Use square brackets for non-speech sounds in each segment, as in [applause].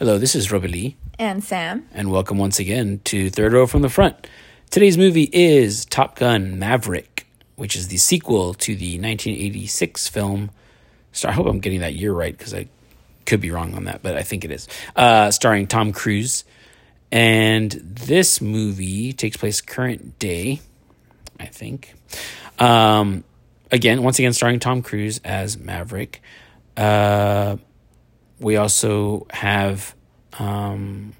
Hello, this is Robbie Lee, And Sam. and welcome once again to Third Row from the Front. Today's movie is Top Gun Maverick, which is the sequel to the 1986 film. Star- I hope I'm getting that year right because I could be wrong on that, but I think it is. Uh, starring Tom Cruise. And this movie takes place current day, I think. Um, again, once again, starring Tom Cruise as Maverick. Uh, we also have um,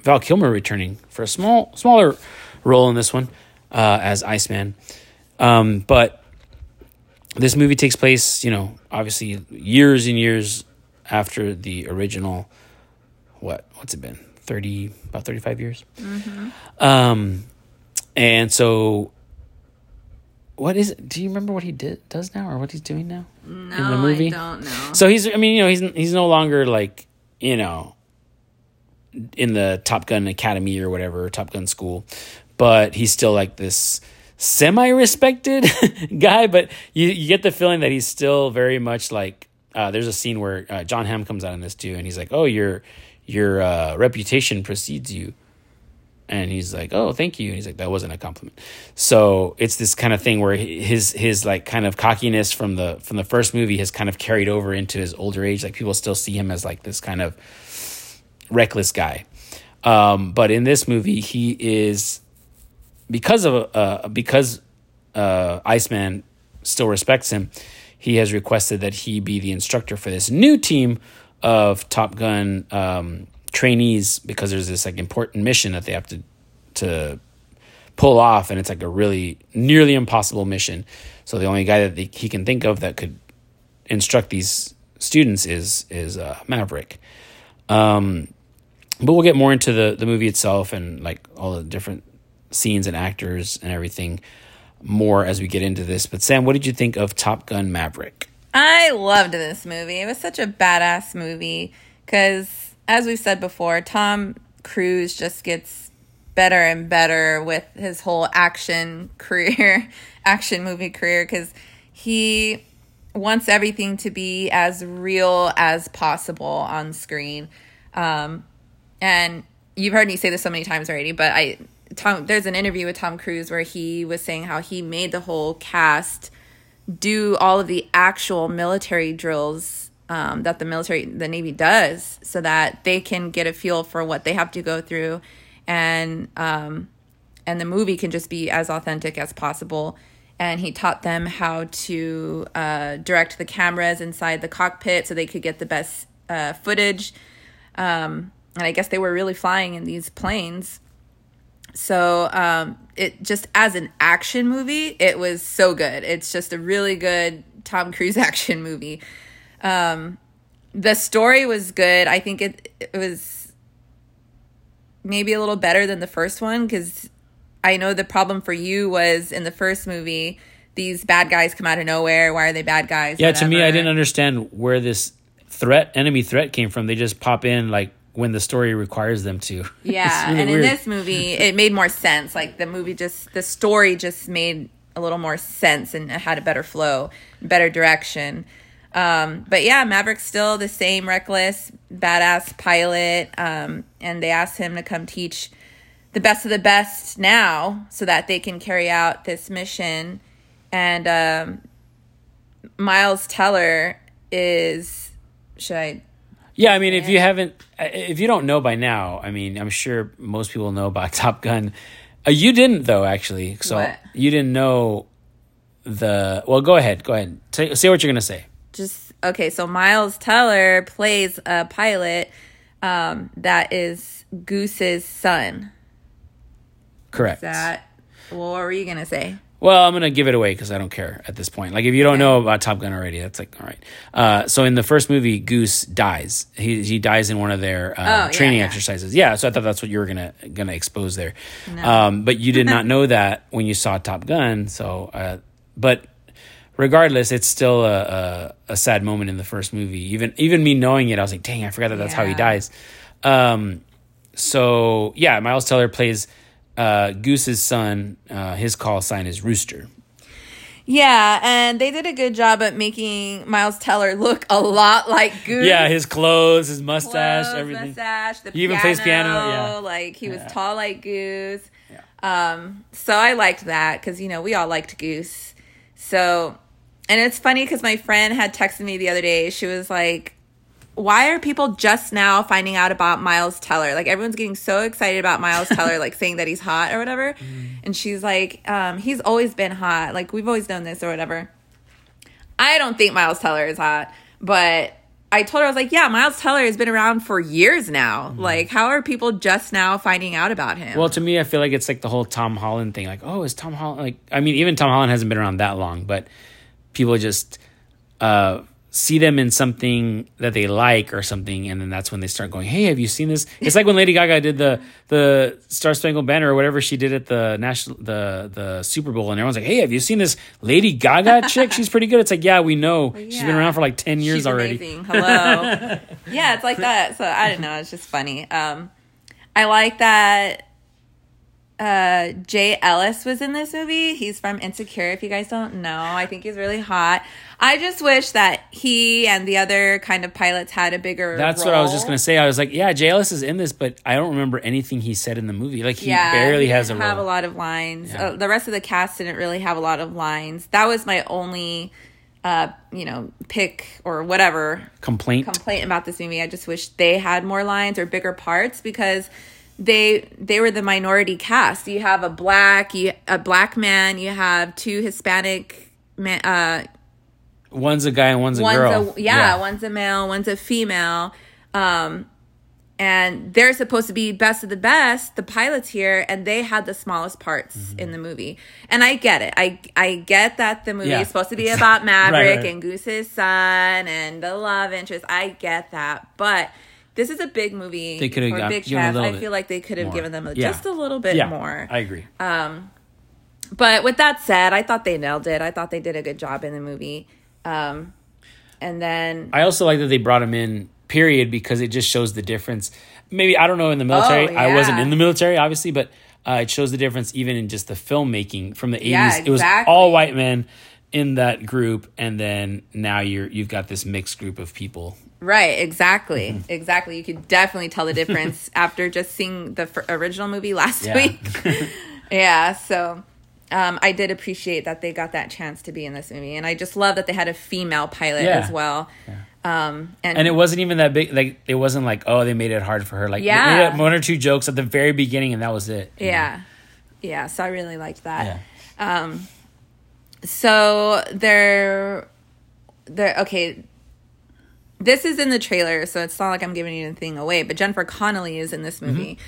Val Kilmer returning for a small, smaller role in this one uh, as Iceman. Um, but this movie takes place, you know, obviously years and years after the original. What? What's it been? Thirty, about thirty-five years. Um, and so, what is it? Do you remember what he did does now, or what he's doing now No, in the movie? I don't know. So he's, I mean, you know, he's he's no longer like, you know, in the Top Gun Academy or whatever, Top Gun school, but he's still like this semi-respected [laughs] guy. But you you get the feeling that he's still very much like. Uh, there's a scene where uh, Jon Hamm comes out in this too, and he's like, "Oh, your your uh, reputation precedes you." And he's like, "Oh, thank you." And he's like, "That wasn't a compliment." So it's this kind of thing where his his like kind of cockiness from the from the first movie has kind of carried over into his older age. Like people still see him as like this kind of reckless guy, um, but in this movie, he is because of uh, because uh, Iceman still respects him. He has requested that he be the instructor for this new team of Top Gun um, trainees because there's this like important mission that they have to to pull off, and it's like a really nearly impossible mission. So the only guy that they, he can think of that could instruct these students is is uh, Maverick. Um, but we'll get more into the the movie itself and like all the different scenes and actors and everything more as we get into this. But Sam, what did you think of Top Gun Maverick? I loved this movie. It was such a badass movie because, as we've said before, Tom Cruise just gets better and better with his whole action [laughs] career, action movie career, because he wants everything to be as real as possible on screen. Um, and you've heard me say this so many times already, but I Tom there's an interview with Tom Cruise where he was saying how he made the whole cast do all of the actual military drills um, that the military the navy does so that they can get a feel for what they have to go through and um, and the movie can just be as authentic as possible and he taught them how to uh, direct the cameras inside the cockpit so they could get the best uh, footage um, and i guess they were really flying in these planes so um, it just as an action movie, it was so good. It's just a really good Tom Cruise [laughs] action movie. Um, the story was good. I think it it was maybe a little better than the first one because I know the problem for you was in the first movie these bad guys come out of nowhere. Why are they bad guys? Yeah, to me, I didn't understand where this threat, enemy threat, came from. They just pop in like when the story requires them to. [laughs] Yeah, really and in this movie, it made more sense. Like the movie just, the story just made a little more sense and it had a better flow, better direction. Um, but yeah, Maverick's still the same reckless, badass pilot. Um, and they asked him to come teach the best of the best now so that they can carry out this mission. And um, Miles Teller is, should I Yeah, I mean, if you haven't, if you don't know by now, I mean, I'm sure most people know about [laughs] Top Gun. Uh, you didn't though, actually. So What? you didn't know the. Well, go ahead. Go ahead. Say, say what you're gonna say. Just okay so miles teller plays a pilot um, that is goose's son Correct. that well, what were you gonna say Well, I'm gonna give it away because I don't care at this point. Like, if you don't know about Top Gun already, that's like all right. Uh, so in the first movie, Goose dies. He he dies in one of their uh, Oh, training yeah. exercises. Yeah, so I thought that's what you were gonna gonna expose there. Um, but you did not [laughs] know that when you saw Top Gun. So, uh, but regardless, it's still a, a a sad moment in the first movie. Even even me knowing it, I was like, dang, I forgot that that's how he dies. Um, so yeah, Miles Teller plays uh, Goose's son. Uh, his call sign is Rooster. Yeah, and they did a good job at making Miles Teller look a lot like Goose. Yeah, his clothes, his mustache, Clothes, everything. mustache, the He even plays piano, yeah. Like he was Yeah. tall like Goose. Um, so I liked that because you know we all liked Goose. So, and it's funny because my friend had texted me the other day. She was like, "Why are people just now finding out about Miles Teller? Like everyone's getting so excited about Miles [laughs] Teller, like saying that he's hot or whatever." And she's like, um, "He's always been hot. Like we've always known this or whatever." I don't think Miles Teller is hot, but I told her I was like, "Yeah, Miles Teller has been around for years now. Like, how are people just now finding out about him?" Well, to me, I feel like it's like the whole Tom Holland thing. Like, oh, is Tom Holland like? I mean, even Tom Holland hasn't been around that long, but people just uh, see them in something that they like or something, and then that's when they start going, "Hey, have you seen this?" It's like when Lady Gaga did the the Star Spangled Banner or whatever she did at the national the the Super Bowl, and everyone's like, "Hey, have you seen this Lady Gaga chick? She's pretty good." It's like, yeah, we know she's been around for like ten years She's already. amazing. Hello. [laughs] yeah, it's like that. So I don't know. It's just funny. Um, I like that. Uh, Jay Ellis was in this movie. He's from Insecure. If you guys don't know, I think he's really hot. I just wish that he and the other kind of pilots had a bigger. That's what I was just gonna say. I was like, yeah, Jay Ellis is in this, but I don't remember anything he said in the movie. Like he yeah, barely he has a have role. a lot of lines. Yeah. Uh, the rest of the cast didn't really have a lot of lines. That was my only, uh, you know, pick or whatever Complaint. complaint about this movie. I just wish they had more lines or bigger parts because they they were the minority cast. You have a black, you a black man, you have two Hispanic man, uh, one's a guy and one's a one's girl. a yeah, one's a male, one's a female. Um and they're supposed to be best of the best, the pilots here, and they had the smallest parts Mm-hmm. in the movie. And I get it. I I get that the movie Yeah. is supposed to be about [laughs] Maverick right. and Goose's son and the love interest. I get that. But this is a big movie They could've got- big cast. I feel like they could have given them a, Yeah. just a little bit yeah, more. I agree. But with that said, I thought they nailed it. I thought they did a good job in the movie. Um, and then I also like that they brought him in. Period, because it just shows the difference. Maybe I don't know in the military. Oh, I wasn't in the military, obviously, but uh, it shows the difference even in just the filmmaking from the eighties. Yeah, It was all white men in that group, and then now you're you've got this mixed group of people. Right, exactly. Mm-hmm. Exactly. You could definitely tell the difference [laughs] after just seeing the f- original movie last Yeah. week. [laughs] yeah, so um, I did appreciate that they got that chance to be in this movie. And I just love that they had a female pilot Yeah. as well. Um, and, And it wasn't even that big. Like it wasn't like oh they made it hard for her. Like Yeah. one or two jokes at the very beginning, and that was it. you know? yeah. Yeah, so I really liked that. Yeah. So they're they're okay. This is in the trailer, so it's not like I'm giving anything away. But Jennifer Connelly is in this movie,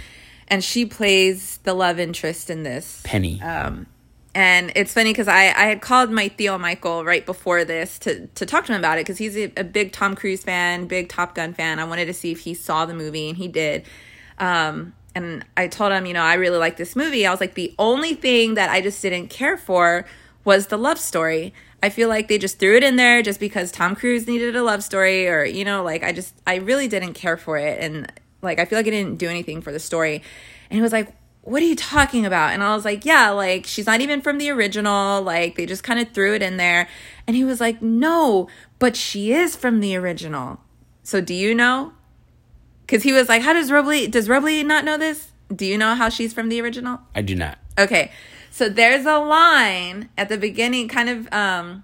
and she plays the love interest in this. Penny. Um, and it's funny because I, I had called my Theo Michael right before this to, to talk to him about it because he's a, a big Tom Cruise fan, big Top Gun fan. I wanted to see if he saw the movie, and he did. Um, and I told him, you know, I really like this movie. I was like, the only thing that I just didn't care for was the love story. I feel like they just threw it in there just because Tom Cruise needed a love story, or, you know, like I just, I really didn't care for it. And like, I feel like it didn't do anything for the story. And he was like, what are you talking about? And I was like, yeah, like she's not even from the original. Like they just kind of threw it in there. And he was like, no, but she is from the original. So do you know? Because he was like, how does Robley, does Robley not know this? Do you know how she's from the original? I do not. Okay. So there's a line at the beginning, kind of um,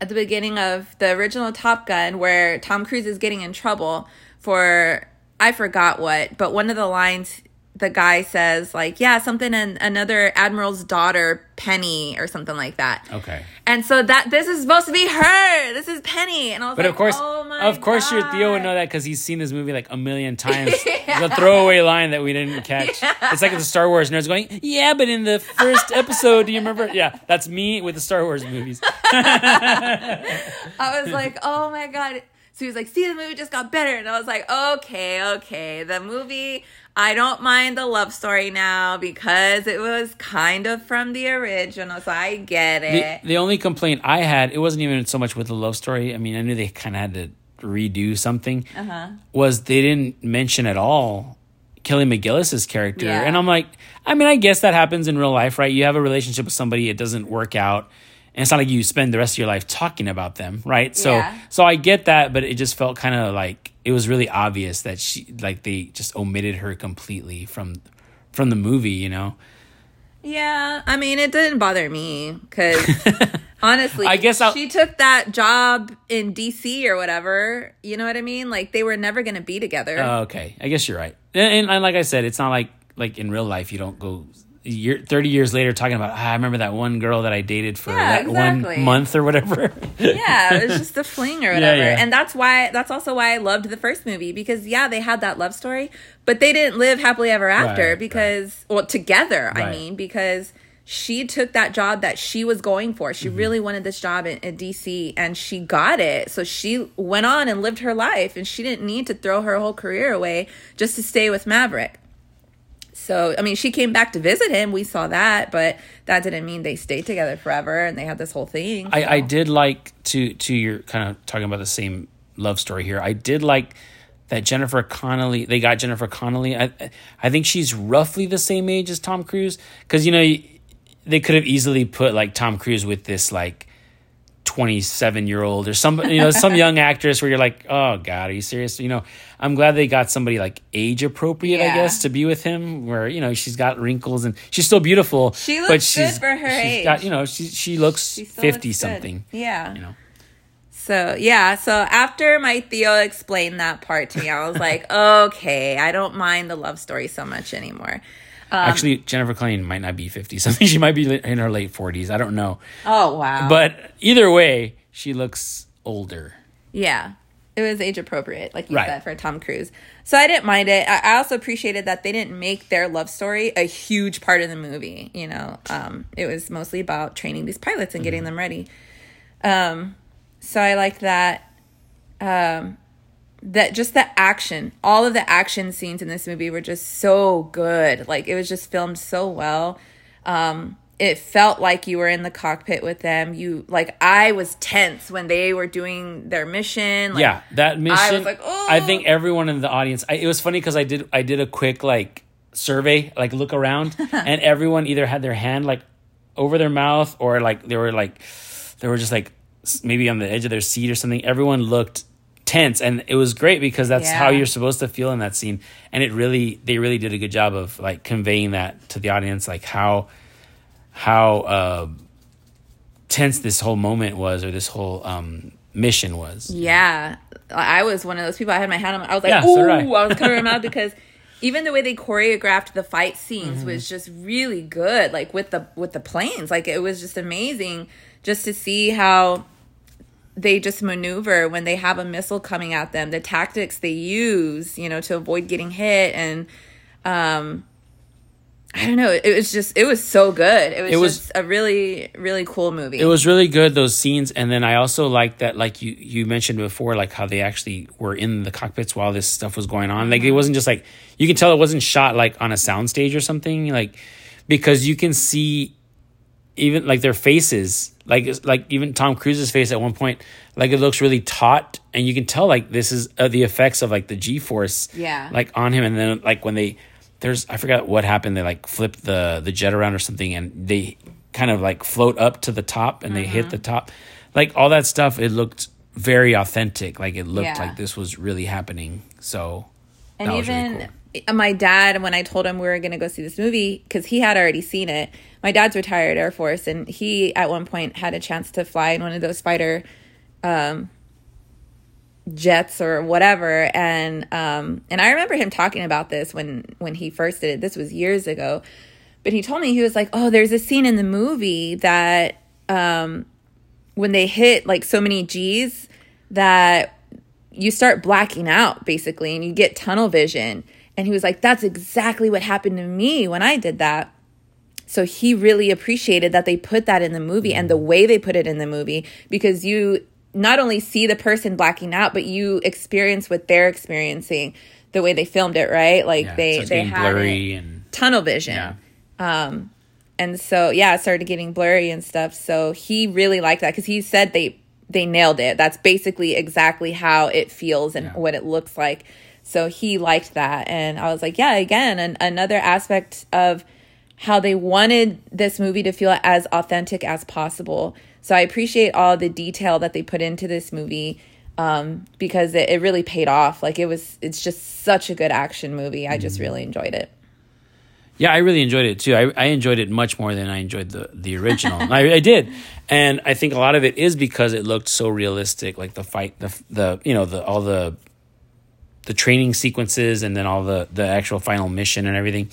at the beginning of the original Top Gun, where Tom Cruise is getting in trouble for I forgot what, but one of the lines the guy says like, yeah, something and another admiral's daughter, Penny, or something like that. Okay. And so that this is supposed to be her. This is Penny, and I was But like, of course, oh my of course, your Theo would know that because he's seen this movie like a million [laughs] times. The throwaway line that we didn't catch. [laughs] It's like the Star Wars nerds going, "Yeah, but in the first episode, do you remember?" Yeah, that's me with the Star Wars movies. [laughs] I was like, oh my god. So he was like, see, the movie just got better. And I was like, okay, okay. The movie, I don't mind the love story now because it was kind of from the original. So I get The, it. the only complaint I had, it wasn't even so much with the love story. I mean, I knew they kind of had to redo something. Uh-huh. Was they didn't mention at all Kelly McGillis's character, Yeah. and I'm like, I mean, I guess that happens in real life, right? You have a relationship with somebody, it doesn't work out, and it's not like you spend the rest of your life talking about them, right? So Yeah. so I get that, but it just felt kind of like it was really obvious that she like they just omitted her completely from from the movie, you know. Yeah, I mean, it didn't bother me because [laughs] honestly, I guess I'll- she took that job in DC or whatever. You know what I mean? Like they were never going to be together. Oh, okay, I guess you're right. And, and, and like I said, it's not like like in real life you don't go year, 30 years later talking about ah, I remember that one girl that I dated for Yeah, that exactly. one month or whatever. yeah, it was [laughs] just a fling or whatever. yeah. And that's why that's also why I loved the first movie because yeah, they had that love story, but they didn't live happily ever after Right, because well, together, I mean, because she took that job that she was going for. She Mm-hmm. really wanted this job in, in DC and she got it. So she went on and lived her life and she didn't need to throw her whole career away just to stay with Maverick. So, I mean, she came back to visit him. We saw that, but that didn't mean they stayed together forever and they had this whole thing. I, I did like to to your kind of talking about the same love story here. I did like that Jennifer Connelly. They got Jennifer Connelly. I I think she's roughly the same age as Tom Cruise because you know they could have easily put like Tom Cruise with this like. 27 year old or some you know some young actress where you're like oh god are you serious you know i'm glad they got somebody like age appropriate i guess to be with him where you know she's got wrinkles and she's still beautiful She but looks she's good for her she's age. got you know she she looks She 50 looks something Yeah. you know So yeah, so after my Theo explained that part to me, I was like, [laughs] okay, I don't mind the love story so much anymore. Um, Actually, Jennifer Connelly might not be 50 [laughs] something. She might be in her late 40s. I don't know. Oh wow. But either way, she looks older. yeah. It was age appropriate, like you Right. said, for Tom Cruise. So I didn't mind it. I also appreciated that they didn't make their love story a huge part of the movie. You know, um, it was mostly about training these pilots and getting them ready. Um, so I liked that. Um, that just the action, all of the action scenes in this movie were just so good. Like it was just filmed so well. Um, it felt like you were in the cockpit with them. You like I was tense when they were doing their mission. Like, yeah, that mission. I was like, "Oh." I think everyone in the audience. I, it was funny because I did I did a quick like survey, like look around, [laughs] and everyone either had their hand like over their mouth or like they were like they were just like maybe on the edge of their seat or something. Everyone looked tense, and it was great because that's how you're supposed to feel in that scene. And it really they really did a good job of like conveying that to the audience, like how how uh, tense this whole moment was or this whole um, mission was. Yeah, I was one of those people. I had my hand on. My, I was like, Yeah, "Ooh!" so I. I. was covering my mouth [laughs] because even the way they choreographed the fight scenes Mm-hmm. was just really good. Like with the with the planes, like it was just amazing just to see how they just maneuver when they have a missile coming at them. The tactics they use, you know, to avoid getting hit and. um I don't know. It was just, it was so good. It was, It was- just a really, really cool movie. It was really good those scenes, and then I also like that, like you you mentioned before, like how they actually were in the cockpits while this stuff was going on. Like Mm-hmm. it wasn't just like you can tell it wasn't shot like on a soundstage or something, like because you can see even like their faces, like like even Tom Cruise's face at one point, like it looks really taut, and you can tell like this is uh, the effects of like the G force, Yeah. like on him, and then like when they there's I forgot what happened. They like flipped the the jet around or something, and they kind of like float up to the top, and they Mm-hmm. hit the top, like all that stuff. It looked very authentic. Like it looked Yeah. like this was really happening. So And that was really even uh, my dad, when I told him we were going to go see this movie, because he had already seen it, my dad's retired Air Force, and he at one point had a chance to fly in one of those fighter um, jets or whatever. And um, and I remember him talking about this when when he first did it. This was years ago, but he told me he was like, "Oh, there's a scene in the movie that um, when they hit like so many G's that." you start blacking out basically and you get tunnel vision. And he was like, That's exactly what happened to me when I did that. So he really appreciated that they put that in the movie and the way they put it in the movie because you not only see the person blacking out, but you experience what they're experiencing the way they filmed it, right? Like yeah, they they had blurry and tunnel vision. yeah. Um, and so yeah, it started getting blurry and stuff. So he really liked that because he said they they nailed it. That's basically exactly how it feels and Yeah. what it looks like. So he liked that, and I was like, yeah, again, an, another aspect of how they wanted this movie to feel as authentic as possible. So I appreciate all the detail that they put into this movie um, because it, it really paid off. Like it was, it's just such a good action movie. I just really enjoyed it. Yeah, I really enjoyed it too. I, I enjoyed it much more than I enjoyed the the original. [laughs] I, I did, and I think a lot of it is because it looked so realistic, like the fight, the the you know the all the the training sequences, and then all the the actual final mission and everything.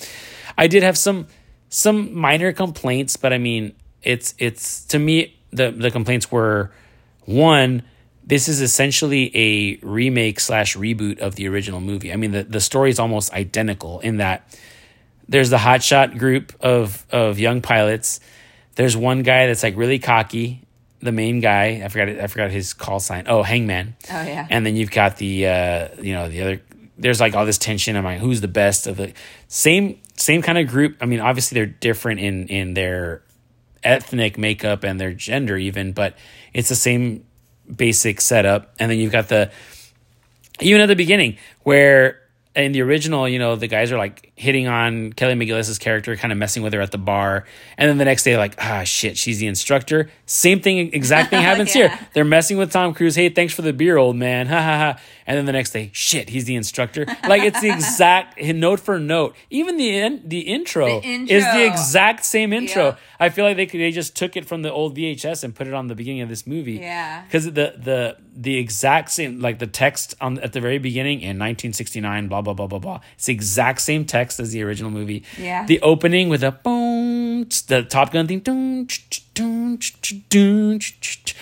I did have some some minor complaints, but I mean, it's it's to me the the complaints were one this is essentially a remake slash reboot of the original movie. I mean, the, the story is almost identical in that there's the hotshot group of of young pilots. There's one guy that's like really cocky, the main guy. I forgot I forgot his call sign. Oh, Hangman. Oh yeah. And then you've got the uh, you know the other. There's like all this tension. I'm like, who's the best of the same same kind of group? I mean, obviously they're different in in their ethnic makeup and their gender even, but it's the same basic setup. And then you've got the even at the beginning where in the original, you know, the guys are like hitting on Kelly McGillis's character, kind of messing with her at the bar, and then the next day, like, ah, shit, she's the instructor. Same thing, exact thing happens [laughs] yeah. here. They're messing with Tom Cruise. Hey, thanks for the beer, old man. [laughs] Ha ha ha. And then the next day, shit, he's the instructor. Like it's the [laughs] exact note for note. Even the in, the, intro the intro is the exact same intro. Yep. I feel like they could, they just took it from the old VHS and put it on the beginning of this movie. Yeah, because the the the exact same like the text on at the very beginning in 1969, blah blah blah blah blah. It's the exact same text as the original movie. Yeah, the opening with a boom, the Top Gun theme,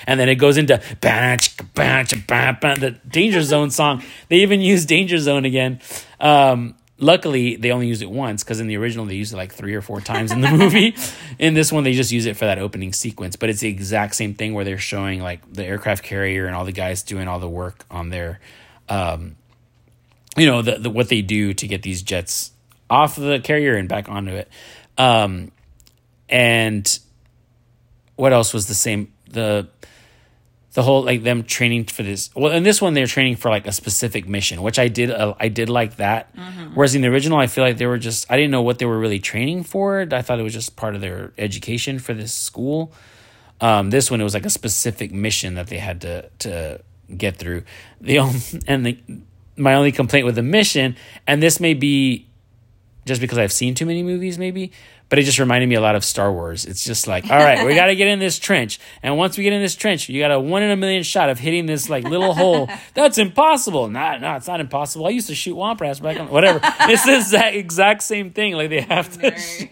and then it goes into the Danger Zone song. They even use Danger Zone again. Um, luckily, they only used it once because in the original they used it like three or four times in the [laughs] movie. in this one, they just use it for that opening sequence. But it's the exact same thing where they're showing like the aircraft carrier and all the guys doing all the work on their, um, you know, the, the what they do to get these jets off the carrier and back onto it. Um, and what else was the same? The the whole like them training for this. Well, in this one they're training for like a specific mission, which I did. Uh, I did like that. Mm-hmm. Whereas in the original, I feel like they were just. I didn't know what they were really training for. I thought it was just part of their education for this school. Um, this one it was like a specific mission that they had to to get through. The [laughs] only, and the my only complaint with the mission, and this may be just because I've seen too many movies, maybe, but it just reminded me a lot of Star Wars. It's just like, all right, we got to get in this trench, and once we get in this trench, you got a one in a million shot of hitting this like little hole. That's impossible. Nah, no, it's not impossible. I used to shoot womp rats back on whatever. It's this exact same thing. Like they have to, shoot,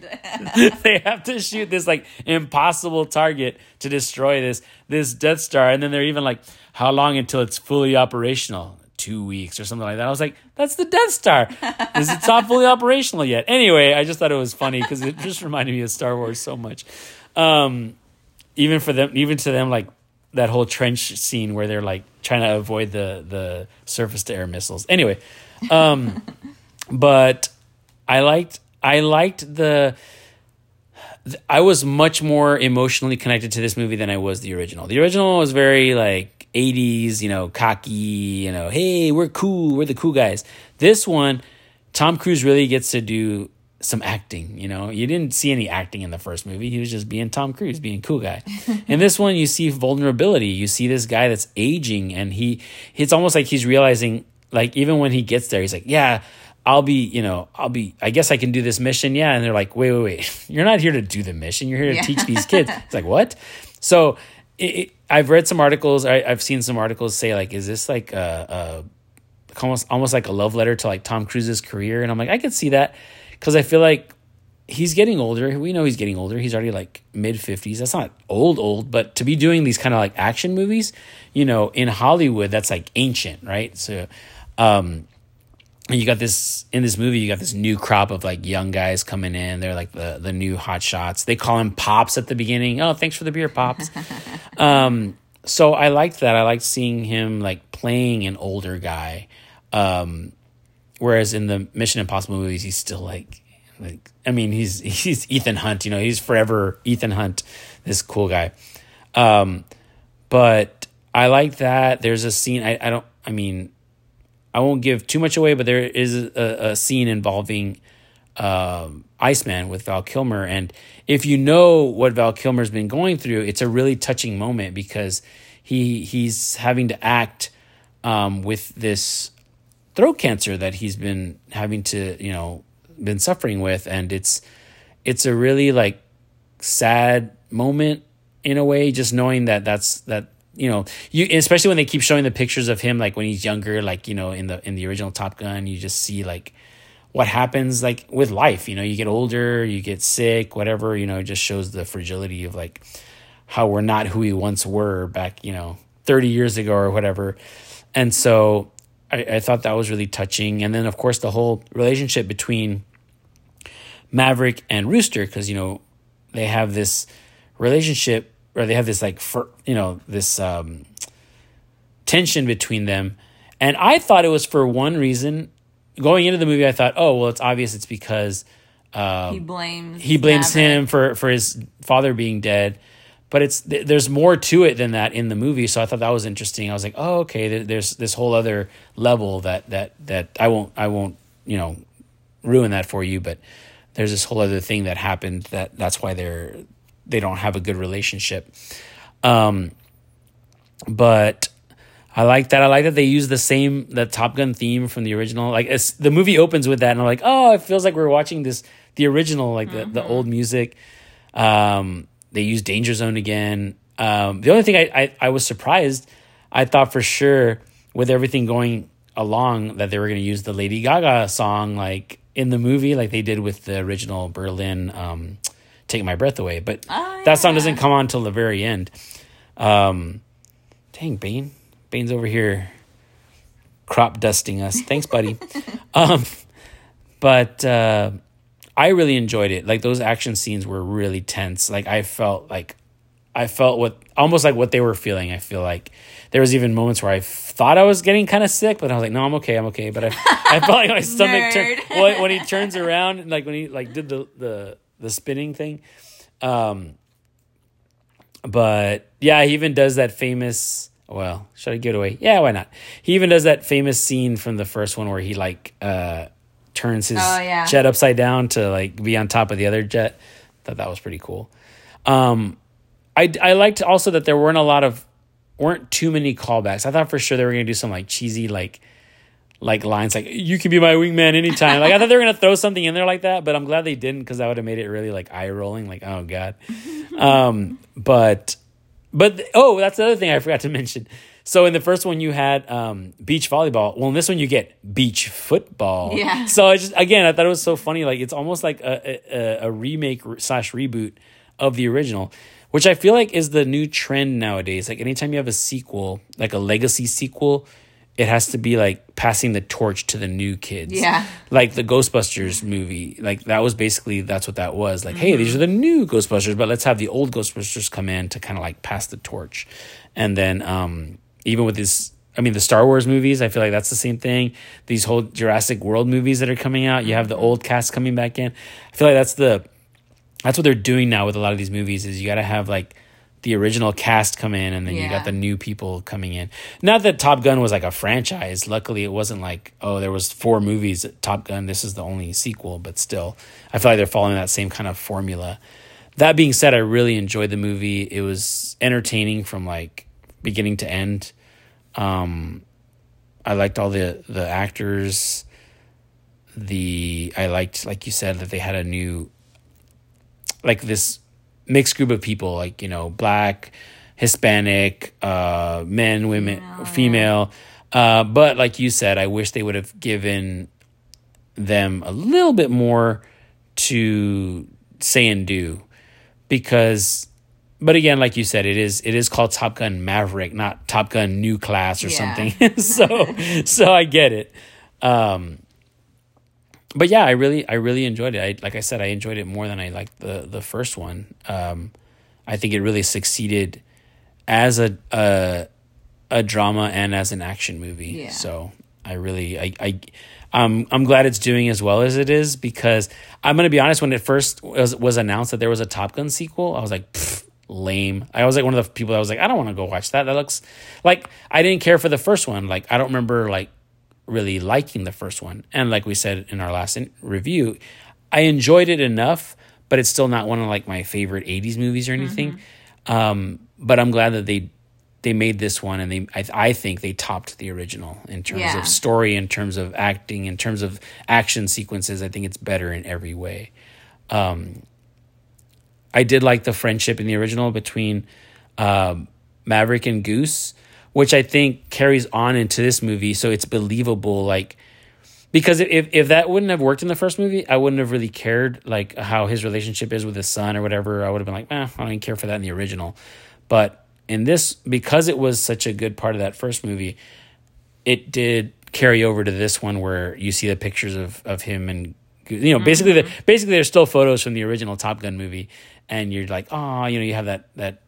[laughs] they have to shoot this like impossible target to destroy this this Death Star, and then they're even like, how long until it's fully operational? Two weeks or something like that. I was like, that's the Death Star. Is it not fully operational yet? Anyway, I just thought it was funny because it just reminded me of Star Wars so much. Um, even for them, even to them, like that whole trench scene where they're like trying to avoid the the surface to air missiles. Anyway, um, [laughs] but I liked I liked the. I was much more emotionally connected to this movie than I was the original. The original was very like 80s, you know, cocky, you know, hey, we're cool, we're the cool guys. This one, Tom Cruise really gets to do some acting, you know. You didn't see any acting in the first movie. He was just being Tom Cruise, being cool guy. [laughs] in this one, you see vulnerability. You see this guy that's aging and he it's almost like he's realizing like even when he gets there, he's like, "Yeah, I'll be, you know, I'll be, I guess I can do this mission. Yeah. And they're like, wait, wait, wait. [laughs] You're not here to do the mission. You're here to yeah. teach these [laughs] kids. It's like, what? So it, it, I've read some articles. I, have seen some articles say like, is this like a, a, almost almost like a love letter to like Tom Cruise's career? And I'm like, I could see that because I feel like he's getting older. We know he's getting older. He's already like mid fifties. That's not old old, but to be doing these kind of like action movies, you know, in Hollywood, that's like ancient, right? So, um, you got this in this movie you got this new crop of like young guys coming in. They're like the the new hot shots. They call him pops at the beginning. Oh thanks for the beer pops. [laughs] Um so i liked that. I liked seeing him like playing an older guy. Um whereas in the mission impossible movies he's still like like i mean he's [laughs] he's ethan hunt you know he's forever ethan hunt this cool guy. Um but i like that. There's a scene i, I don't i mean I won't give too much away, but there is a, a scene involving um, Iceman with Val Kilmer. And if you know what Val Kilmer's been going through, it's a really touching moment because he he's having to act um, with this throat cancer that he's been having to you know been suffering with, and it's it's a really like sad moment in a way, just knowing that that's that you know you especially when they keep showing the pictures of him like when he's younger like you know in the in the original top gun you just see like what happens like with life you know you get older you get sick whatever you know it just shows the fragility of like how we're not who we once were back you know 30 years ago or whatever. And so I, I thought that was really touching. And then of course the whole relationship between maverick and rooster because you know they have this relationship or they have this like for, you know this um, tension between them. And i thought it was for one reason. Going into the movie i thought oh well it's obvious it's because um, he blames he blames Maverick. him for for his father being dead. But it's th- there's more to it than that in the movie so i thought that was interesting. I was like oh okay there, there's this whole other level that that that i won't i won't you know ruin that for you but there's this whole other thing that happened that that's why they're they don't have a good relationship um but I like that. I like that they use the same the Top Gun theme from the original. Like the movie opens with that, and I'm like, oh, it feels like we're watching this the original, like the, the old music. Um, they use Danger Zone again. Um, the only thing I, I I was surprised, I thought for sure with everything going along that they were going to use the Lady Gaga song like in the movie, like they did with the original Berlin. Um, Take my breath away, but Oh, that song doesn't come on till the very end. Um, dang, Bane. Bane's over here crop dusting us. Thanks, buddy. [laughs] um, but uh, I really enjoyed it. Like those action scenes were really tense. Like I felt like I felt what almost like what they were feeling. I feel like there was even moments where I thought I was getting kind of sick, but I was like, no, I'm okay, I'm okay. But I, I felt like my stomach turned [laughs] when he turns around and like when he like did the the the spinning thing. Um, but yeah, he even does that famous. Well, should I give it away? Yeah, why not? He even does that famous scene from the first one where he like uh turns his Oh, yeah. jet upside down to like be on top of the other jet. Thought that was pretty cool. Um, I I liked also that there weren't a lot of weren't too many callbacks. I thought for sure they were gonna do some like cheesy like like lines like you can be my wingman anytime. Like I thought they were gonna throw something in there like that, but I'm glad they didn't because that would have made it really like eye rolling. Like oh god. [laughs] Um, but but oh, that's the other thing I forgot to mention. So in the first one you had um, beach volleyball. Well, in this one you get beach football. Yeah. So I just again I thought it was so funny. Like it's almost like a a, a remake slash reboot of the original, which I feel like is the new trend nowadays. Like anytime you have a sequel, like a legacy sequel, it has to be like passing the torch to the new kids. Yeah. Like the Ghostbusters movie. Like that was basically that's what that was. Like, hey, these are the new Ghostbusters, but let's have the old Ghostbusters come in to kind of like pass the torch. And then um even with this I mean the Star Wars movies, I feel like that's the same thing. These whole Jurassic World movies that are coming out, you have the old cast coming back in. I feel like that's the that's what they're doing now with a lot of these movies is you got to have like the original cast come in and then you got the new people coming in. Not that top gun was like a franchise. Luckily it wasn't like oh there was four movies at top gun this is the only sequel but still i feel like they're following that same kind of formula. That being said i really enjoyed the movie. It was entertaining from like beginning to end. Um i liked all the the actors. The i liked like you said that they had a new like this mixed group of people like you know black hispanic uh men women female uh but like you said i wish they would have given them a little bit more to say and do. Because but again like you said it is it is called top gun maverick not top gun new class or Yeah. something. [laughs] [laughs] So so i get it. Um but yeah, I really I really enjoyed it. I like I said, I enjoyed it more than I liked the the first one. Um, I think it really succeeded as a a, a drama and as an action movie. Yeah. So I really I I um I'm glad it's doing as well as it is because I'm gonna be honest. When it first was was announced that there was a Top Gun sequel, I was like. Lame. I was like one of the people that was like, I don't want to go watch that. That looks like I didn't care for the first one. Like I don't remember like really liking the first one. And like we said in our last in- review, I enjoyed it enough, but it's still not one of like my favorite '80s movies or anything. Um, but I'm glad that they they made this one, and they I, I think they topped the original in terms Yeah. of story, in terms of acting, in terms of action sequences. I think it's better in every way. Um, I did like the friendship in the original between um, Maverick and Goose, which I think carries on into this movie, so it's believable. Like because if if that wouldn't have worked in the first movie, I wouldn't have really cared like how his relationship is with his son or whatever. I would have been like, eh, I don't even care for that in the original. But in this, because it was such a good part of that first movie, it did carry over to this one where you see the pictures of of him and you know basically the basically there's still photos from the original Top Gun movie, and you're like, oh, you know, you have that that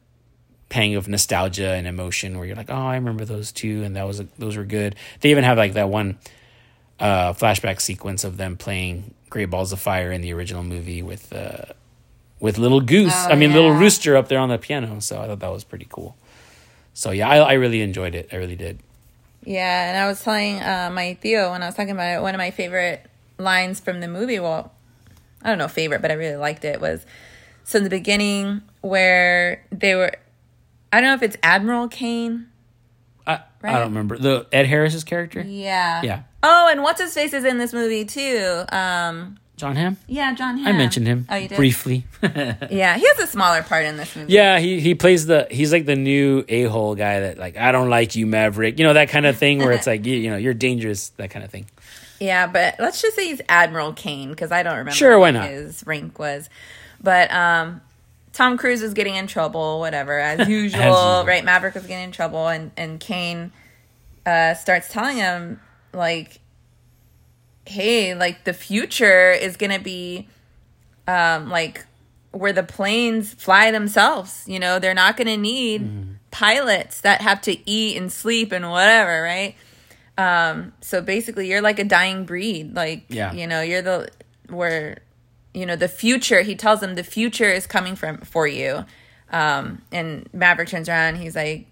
pang of nostalgia and emotion where you're like, oh, I remember those two, and that was those were good. They even have like that one uh, flashback sequence of them playing Great Balls of Fire in the original movie with uh, with little goose. Oh, I mean, little rooster up there on the piano. So I thought that was pretty cool. So yeah, I, I really enjoyed it. I really did. Yeah, and I was telling uh, my Theo when I was talking about it, one of my favorite lines from the movie, well, I don't know favorite, but I really liked it, was so in the beginning where they were, I don't know if it's Admiral Cain. I, I don't remember the Ed Harris's character. Yeah. Yeah. Oh, and what's his face is in this movie too. Um, Jon Hamm. yeah, Jon Hamm. I mentioned him Oh, you did? briefly. [laughs] Yeah, he has a smaller part in this movie. yeah, he he plays the he's like the new a hole guy that like I don't like you, Maverick. You know that kind of thing where it's [laughs] like you, you know you're dangerous, that kind of thing. Yeah, but let's just say he's Admiral Cain because I don't remember Sure, why not? his rank was. But um, Tom Cruise was getting in trouble, whatever, as [laughs] usual, usual. right? Maverick was getting in trouble, and and Cain uh, starts telling him like, "Hey, like the future is gonna be um, like where the planes fly themselves. You know, they're not gonna need Mm-hmm. pilots that have to eat and sleep and whatever, right?" Um, so basically you're like a dying breed. Like, Yeah. you know, you're the, where, you know, the future, he tells them the future is coming from, for you. Um, and Maverick turns around, he's like,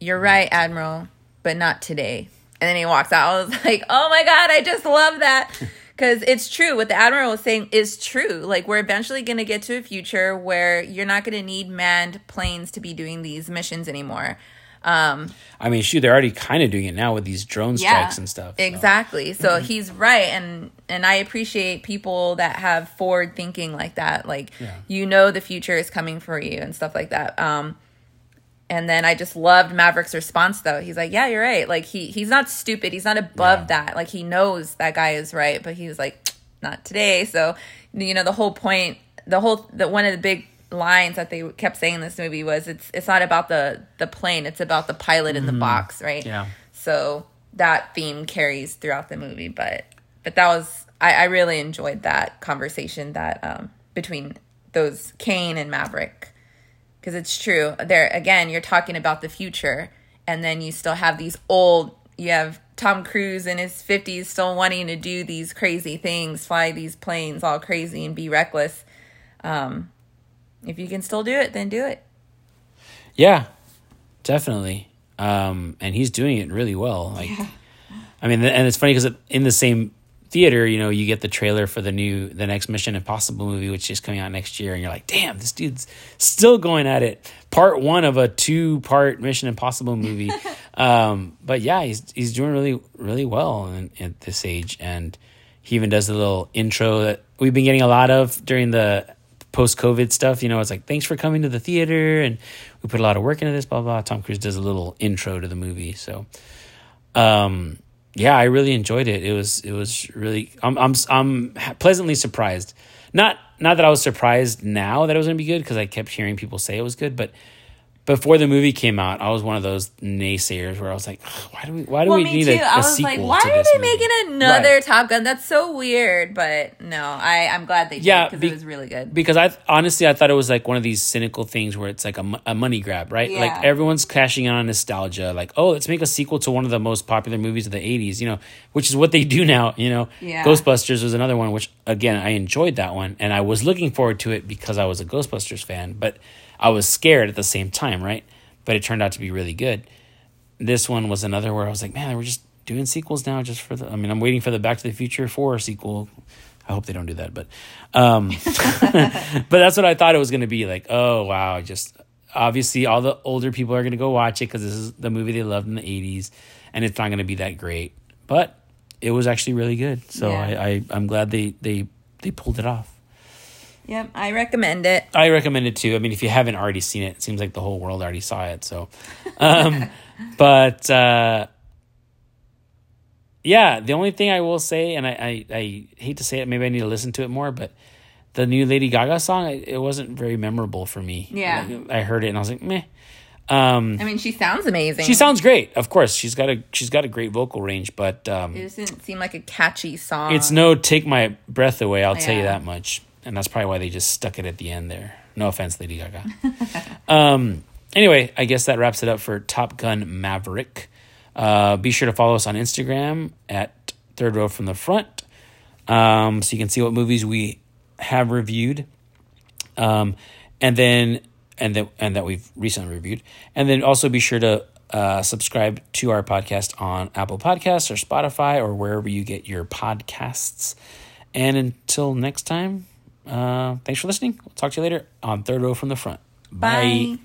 you're right, Admiral, but not today. And then he walks out. I was [laughs] like, oh my God, I just love that. [laughs] Because it's true. What the Admiral was saying is true. Like, we're eventually going to get to a future where you're not going to need manned planes to be doing these missions anymore. Um, I mean, shoot, they're already kind of doing it now with these drone strikes and stuff. so. Exactly. So he's right and and I appreciate people that have forward thinking like that. Like Yeah. you know the future is coming for you and stuff like that. Um and then I just loved Maverick's response though. He's like, "Yeah, you're right." Like he he's not stupid. He's not above Yeah. that. Like he knows that guy is right, but he was like, "Not today." So, you know, the whole point, the whole the one of the big lines that they kept saying in this movie was it's it's not about the the plane, it's about the pilot in the box, right? Yeah. So that theme carries throughout the movie, but but that was I, I really enjoyed that conversation that um, between those Cain and Maverick because it's true. There again, you're talking about the future, and then you still have these old. You have Tom Cruise in his fifties still wanting to do these crazy things, fly these planes all crazy and be reckless. Um, if you can still do it, then do it. Yeah, definitely. Um, and he's doing it really well. Like, I mean, and it's funny because in the same theater, you know, you get the trailer for the new, the next Mission Impossible movie, which is coming out next year, and you're like, damn, this dude's still going at it. Part one of a two part Mission Impossible movie. [laughs] um, but yeah, he's he's doing really really well in, at this age, and he even does a little intro that we've been getting a lot of during the post COVID stuff. You know, it's like, thanks for coming to the theater. And we put a lot of work into this, blah, blah. Tom Cruise does a little intro to the movie. So, um, yeah, I really enjoyed it. It was, it was really, I'm, I'm, I'm pleasantly surprised. Not, not that I was surprised now that it was going to be good because I kept hearing people say it was good, but before the movie came out, I was one of those naysayers where I was like, why do we, why do Well, we me need too. a, a I was sequel like, why to are this they movie? making another Right. Top Gun? That's so weird. But no, I I'm glad they did Yeah, because be- it was really good. because I honestly I thought it was like one of these cynical things where it's like a, a money grab, right? Yeah. Like everyone's cashing in on nostalgia, like oh, let's make a sequel to one of the most popular movies of the '80s, you know, which is what they do [laughs] now. You know, Yeah. Ghostbusters was another one, which again I enjoyed that one, and I was looking forward to it because I was a Ghostbusters fan, but I was scared at the same time, right? But it turned out to be really good. This one was another where I was like, man, we're just doing sequels now, just for the. I mean, I'm waiting for the Back to the Future Four sequel. I hope they don't do that, but um, [laughs] but that's what I thought it was going to be. Like, oh wow, just obviously all the older people are going to go watch it because this is the movie they loved in the '80s, and it's not going to be that great. But it was actually really good, so Yeah. I, I I'm glad they they they pulled it off. Yep, I recommend it. I recommend it too. I mean, if you haven't already seen it, it seems like the whole world already saw it. So, um, [laughs] but uh, yeah, the only thing I will say, and I, I, I hate to say it, maybe I need to listen to it more, but the new Lady Gaga song, it, it wasn't very memorable for me. Yeah. Like, I heard it and I was like, meh. Um, I mean, she sounds amazing. she sounds great, of course. She's got a she's got a great vocal range, but um, It didn't seem like a catchy song. it's no take my breath away. I'll tell you that much, and that's probably why they just stuck it at the end there. No offense, Lady Gaga. [laughs] um, anyway, I guess that wraps it up for Top Gun Maverick. Uh, be sure to follow us on Instagram at Third Row from the Front, um, so you can see what movies we have reviewed, um, and then and that and that we've recently reviewed, and then also be sure to uh, subscribe to our podcast on Apple Podcasts or Spotify or wherever you get your podcasts. And until next time, uh, thanks for listening. We'll talk to you later on Third Row from the Front. Bye.